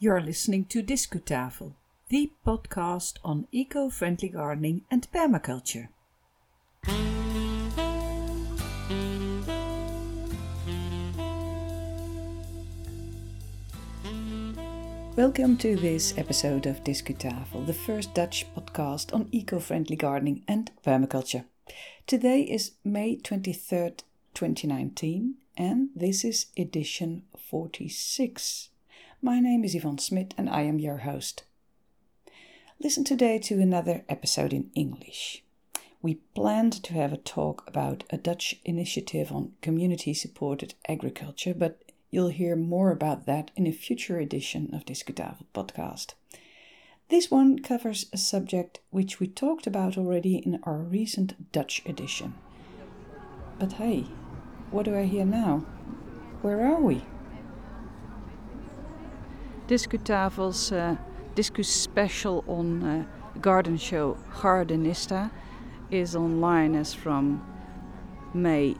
You're listening to Discutafel, the podcast on eco friendly gardening and permaculture. Welcome to this episode of Discutafel, the first Dutch podcast on eco friendly gardening and permaculture. Today is May 23rd, 2019, and this is edition 46. My name is Yvonne Smit and I am your host. Listen today to another episode in English. We planned to have a talk about a Dutch initiative on community supported agriculture, but you'll hear more about that in a future edition of Discutafel podcast. This one covers a subject which we talked about already in our recent Dutch edition. But hey, what do I hear now? Where are we? Discutafel's uh, Discus special on uh, garden show Gardenista is online as from May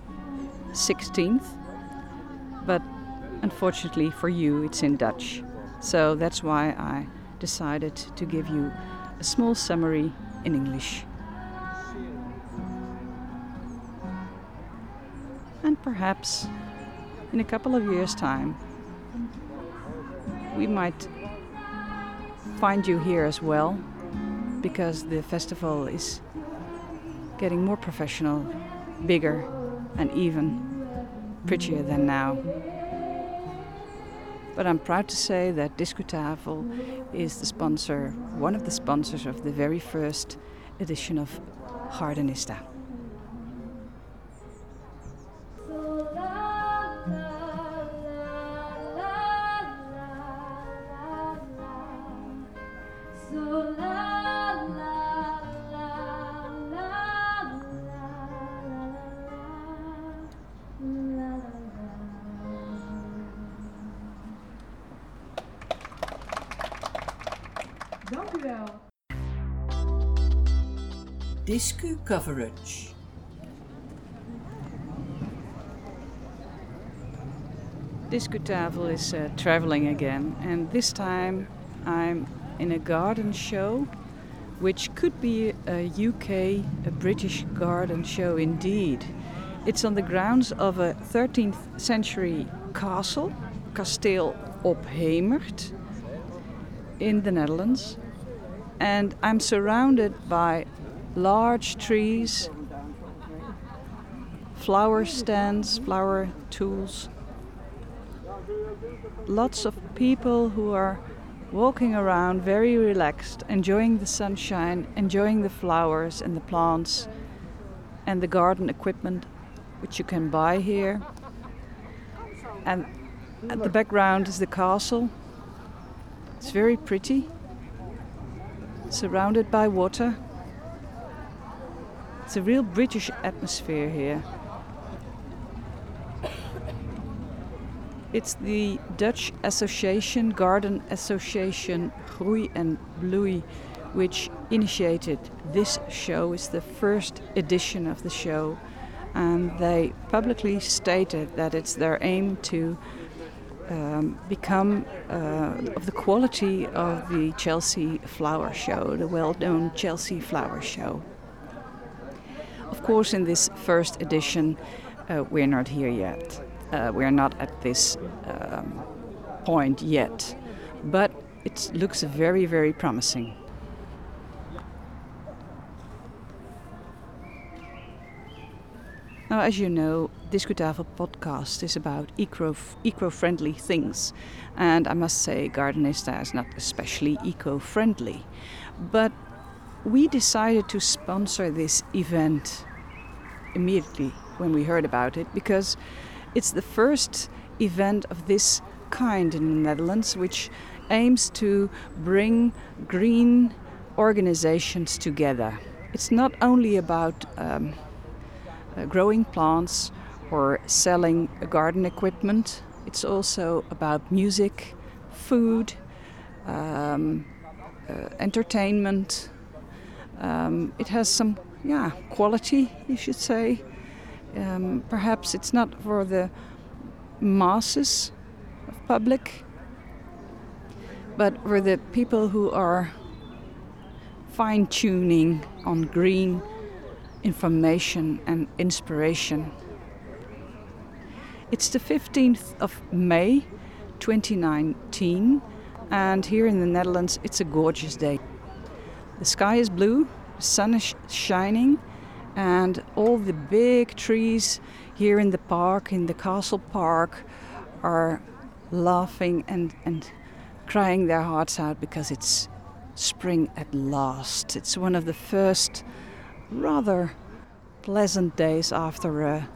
16th, but unfortunately for you, it's in Dutch. So that's why I decided to give you a small summary in English. And perhaps in a couple of years' time, we might find you here as well because the festival is getting more professional, bigger, and even prettier than now. But I'm proud to say that Discutafel is the sponsor, one of the sponsors of the very first edition of Gardenista. Discu coverage. Discutafel is uh, traveling again, and this time I'm in a garden show, which could be a UK, a British garden show indeed. It's on the grounds of a 13th century castle, Kasteel Ophemert, in the Netherlands. And I'm surrounded by large trees, flower stands, flower tools, lots of people who are walking around very relaxed, enjoying the sunshine, enjoying the flowers and the plants and the garden equipment which you can buy here. And at the background is the castle. It's very pretty, surrounded by water. It's a real British atmosphere here. It's the Dutch Association, Garden Association Groei en Bloei, which initiated this show. It's the first edition of the show, and they publicly stated that it's their aim to um, become uh, of the quality of the Chelsea Flower Show, the well-known Chelsea Flower Show. Of course, in this first edition, uh, we're not here yet. Uh, we're not at this um, point yet, but it looks very, very promising. Now, as you know, Discutafel podcast is about eco eco-friendly things, and I must say, Gardenista is not especially eco-friendly, but we decided to sponsor this event immediately when we heard about it because it's the first event of this kind in the Netherlands, which aims to bring green organizations together. It's not only about um, uh, growing plants or selling garden equipment, it's also about music, food, um, uh, entertainment. Um, it has some, yeah, quality, you should say. Um, perhaps it's not for the masses of public, but for the people who are fine tuning on green information and inspiration. It's the 15th of May 2019, and here in the Netherlands it's a gorgeous day. The sky is blue, the sun is shining, and all the big trees here in the park, in the castle park, are laughing and, and crying their hearts out because it's spring at last. It's one of the first rather pleasant days after a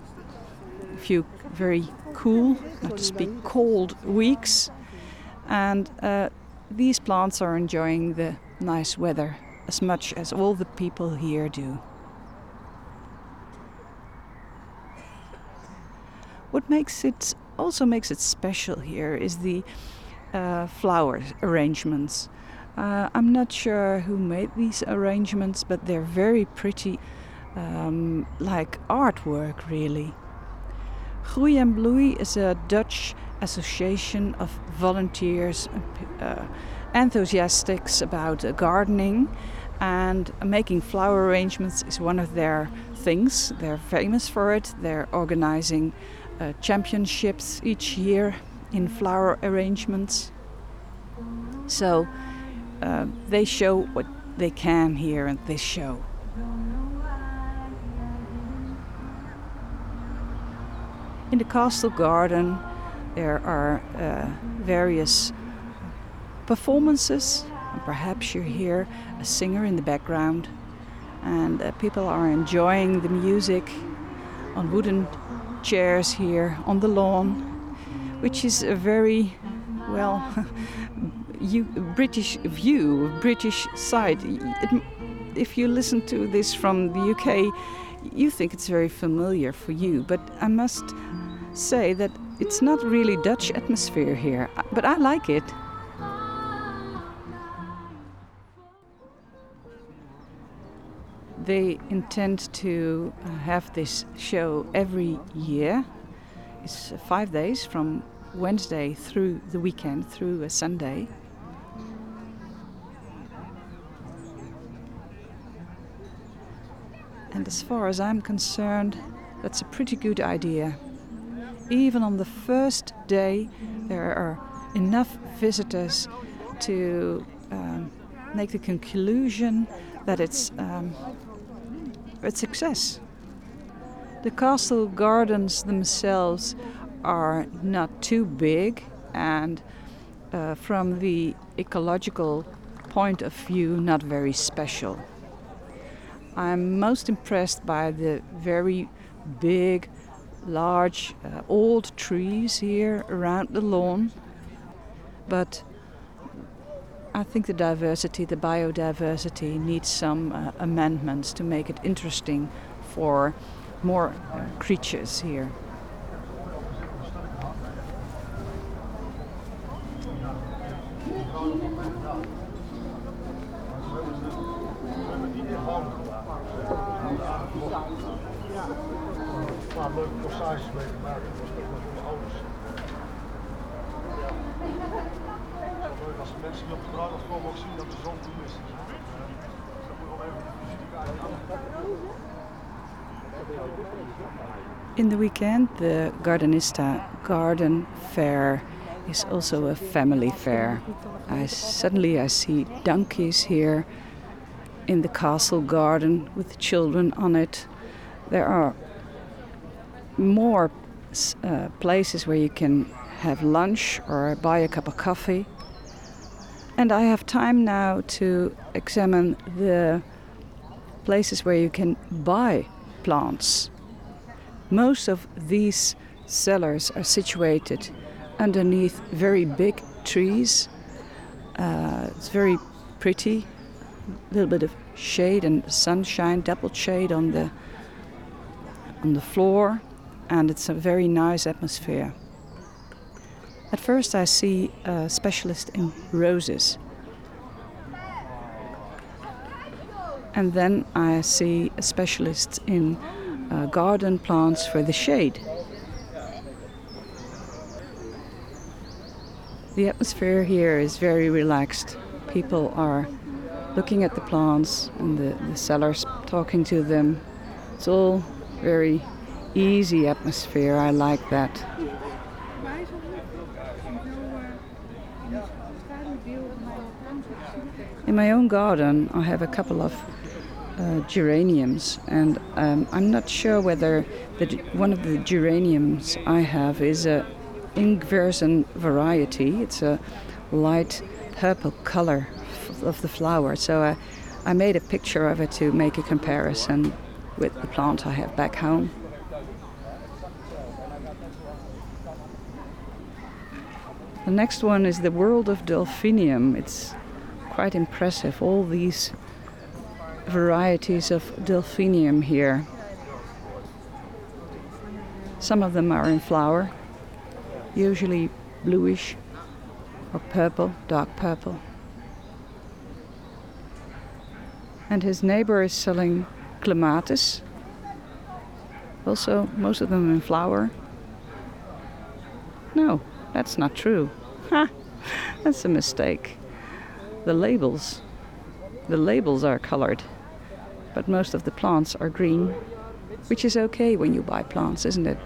few very cool, not to speak cold weeks. And uh, these plants are enjoying the nice weather as much as all the people here do. What makes it also makes it special here is the uh, flower arrangements. Uh, I'm not sure who made these arrangements, but they're very pretty, um, like artwork, really. Groei en Bloei is a Dutch association of volunteers, uh, enthusiasts about gardening, and making flower arrangements is one of their things. They're famous for it. They're organizing uh, championships each year in flower arrangements. So uh, they show what they can here at this show. In the castle garden, there are uh, various performances. And perhaps you hear a singer in the background, and uh, people are enjoying the music on wooden chairs here on the lawn, which is a very well you, British view, British side. It, if you listen to this from the UK, you think it's very familiar for you, but I must say that it's not really Dutch atmosphere here, but I like it. They intend to uh, have this show every year. It's five days from Wednesday through the weekend, through a Sunday. And as far as I'm concerned, that's a pretty good idea. Even on the first day, there are enough visitors to um, make the conclusion that it's um, a success. The castle gardens themselves are not too big, and uh, from the ecological point of view, not very special. I'm most impressed by the very big, large, uh, old trees here around the lawn. But I think the diversity, the biodiversity, needs some uh, amendments to make it interesting for more uh, creatures here. In the weekend, the Gardenista Garden Fair is also a family fair. I suddenly I see donkeys here in the castle garden with children on it. There are more uh, places where you can have lunch or buy a cup of coffee. And I have time now to examine the places where you can buy plants. Most of these sellers are situated underneath very big trees. Uh, it's very pretty, a little bit of shade and sunshine, double shade on the on the floor and it's a very nice atmosphere. At first, I see a specialist in roses. And then I see a specialist in uh, garden plants for the shade. The atmosphere here is very relaxed. People are looking at the plants and the, the sellers talking to them. It's all very easy atmosphere. I like that. In my own garden, I have a couple of uh, geraniums, and um, I'm not sure whether the, one of the geraniums I have is a Ingwersen variety. It's a light purple color of the flower. So I, I made a picture of it to make a comparison with the plant I have back home. The next one is the world of delphinium. It's quite impressive. All these varieties of delphinium here. Some of them are in flower, usually bluish or purple, dark purple. And his neighbor is selling clematis, also most of them in flower. No, that's not true. Ha! That's a mistake. The labels, the labels are colored, but most of the plants are green, which is okay when you buy plants, isn't it?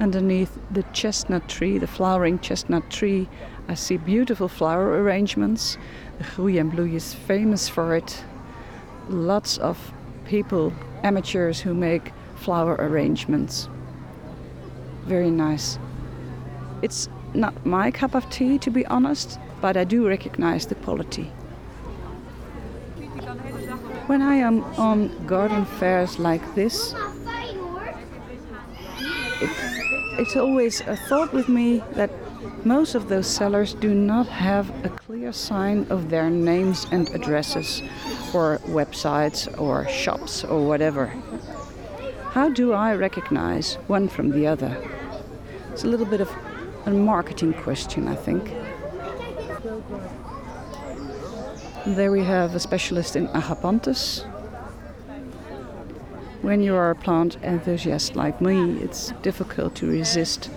Underneath the chestnut tree, the flowering chestnut tree, I see beautiful flower arrangements. The Groei Bloei is famous for it. Lots of people, amateurs who make flower arrangements. Very nice. It's not my cup of tea, to be honest, but I do recognize the quality. When I am on garden fairs like this, it, it's always a thought with me that most of those sellers do not have a clear sign of their names and addresses, or websites, or shops, or whatever. How do I recognize one from the other? It's a little bit of a marketing question, I think. There we have a specialist in agapanthus. When you are a plant enthusiast like me, it's difficult to resist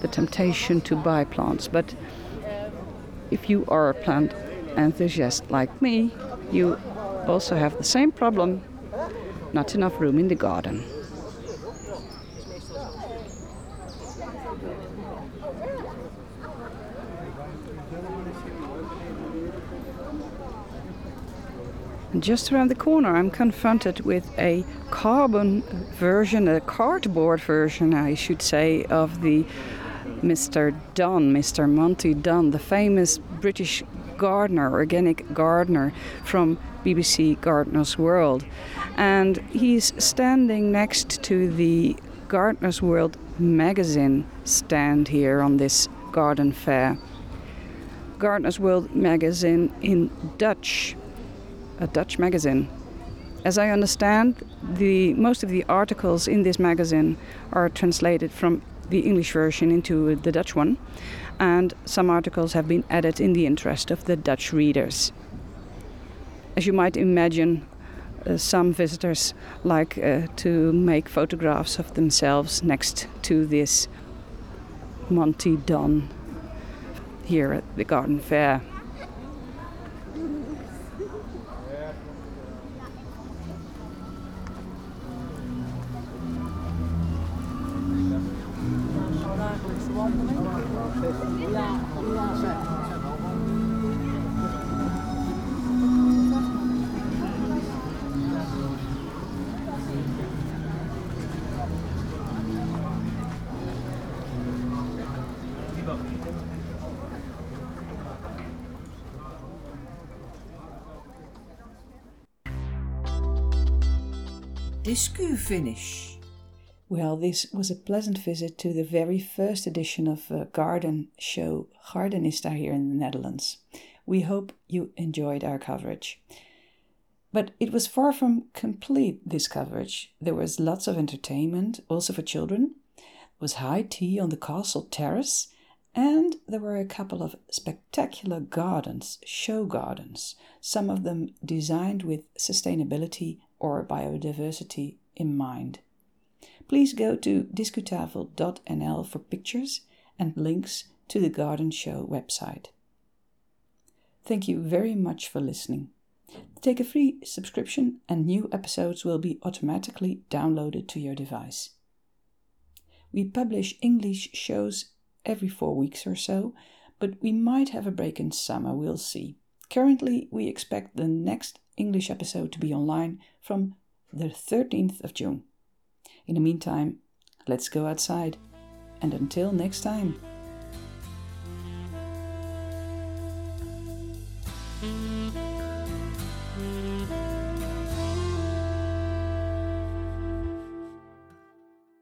the temptation to buy plants. But if you are a plant enthusiast like me, you also have the same problem not enough room in the garden. And just around the corner, I'm confronted with a carbon version, a cardboard version, I should say, of the Mr. Don, Mr. Monty Don, the famous British gardener, organic gardener from BBC Gardener's World. And he's standing next to the Gardener's World magazine stand here on this garden fair. Gardener's World magazine in Dutch, a Dutch magazine. As I understand, the most of the articles in this magazine are translated from the English version into the Dutch one, and some articles have been added in the interest of the Dutch readers. As you might imagine, uh, some visitors like uh, to make photographs of themselves next to this Monty Don here at the garden fair. Discu finish. Well, this was a pleasant visit to the very first edition of a garden show Gardenista here in the Netherlands. We hope you enjoyed our coverage. But it was far from complete, this coverage. There was lots of entertainment, also for children. There was high tea on the castle terrace, and there were a couple of spectacular gardens, show gardens, some of them designed with sustainability or biodiversity in mind. please go to discutafel.nl for pictures and links to the Garden Show website. Thank you very much for listening. Take a free subscription, and new episodes will be automatically downloaded to your device. We publish English shows every four weeks or so, but we might have a break in summer, we'll see. Currently, we expect the next English episode to be online from the 13th of June. In the meantime, let's go outside. And until next time.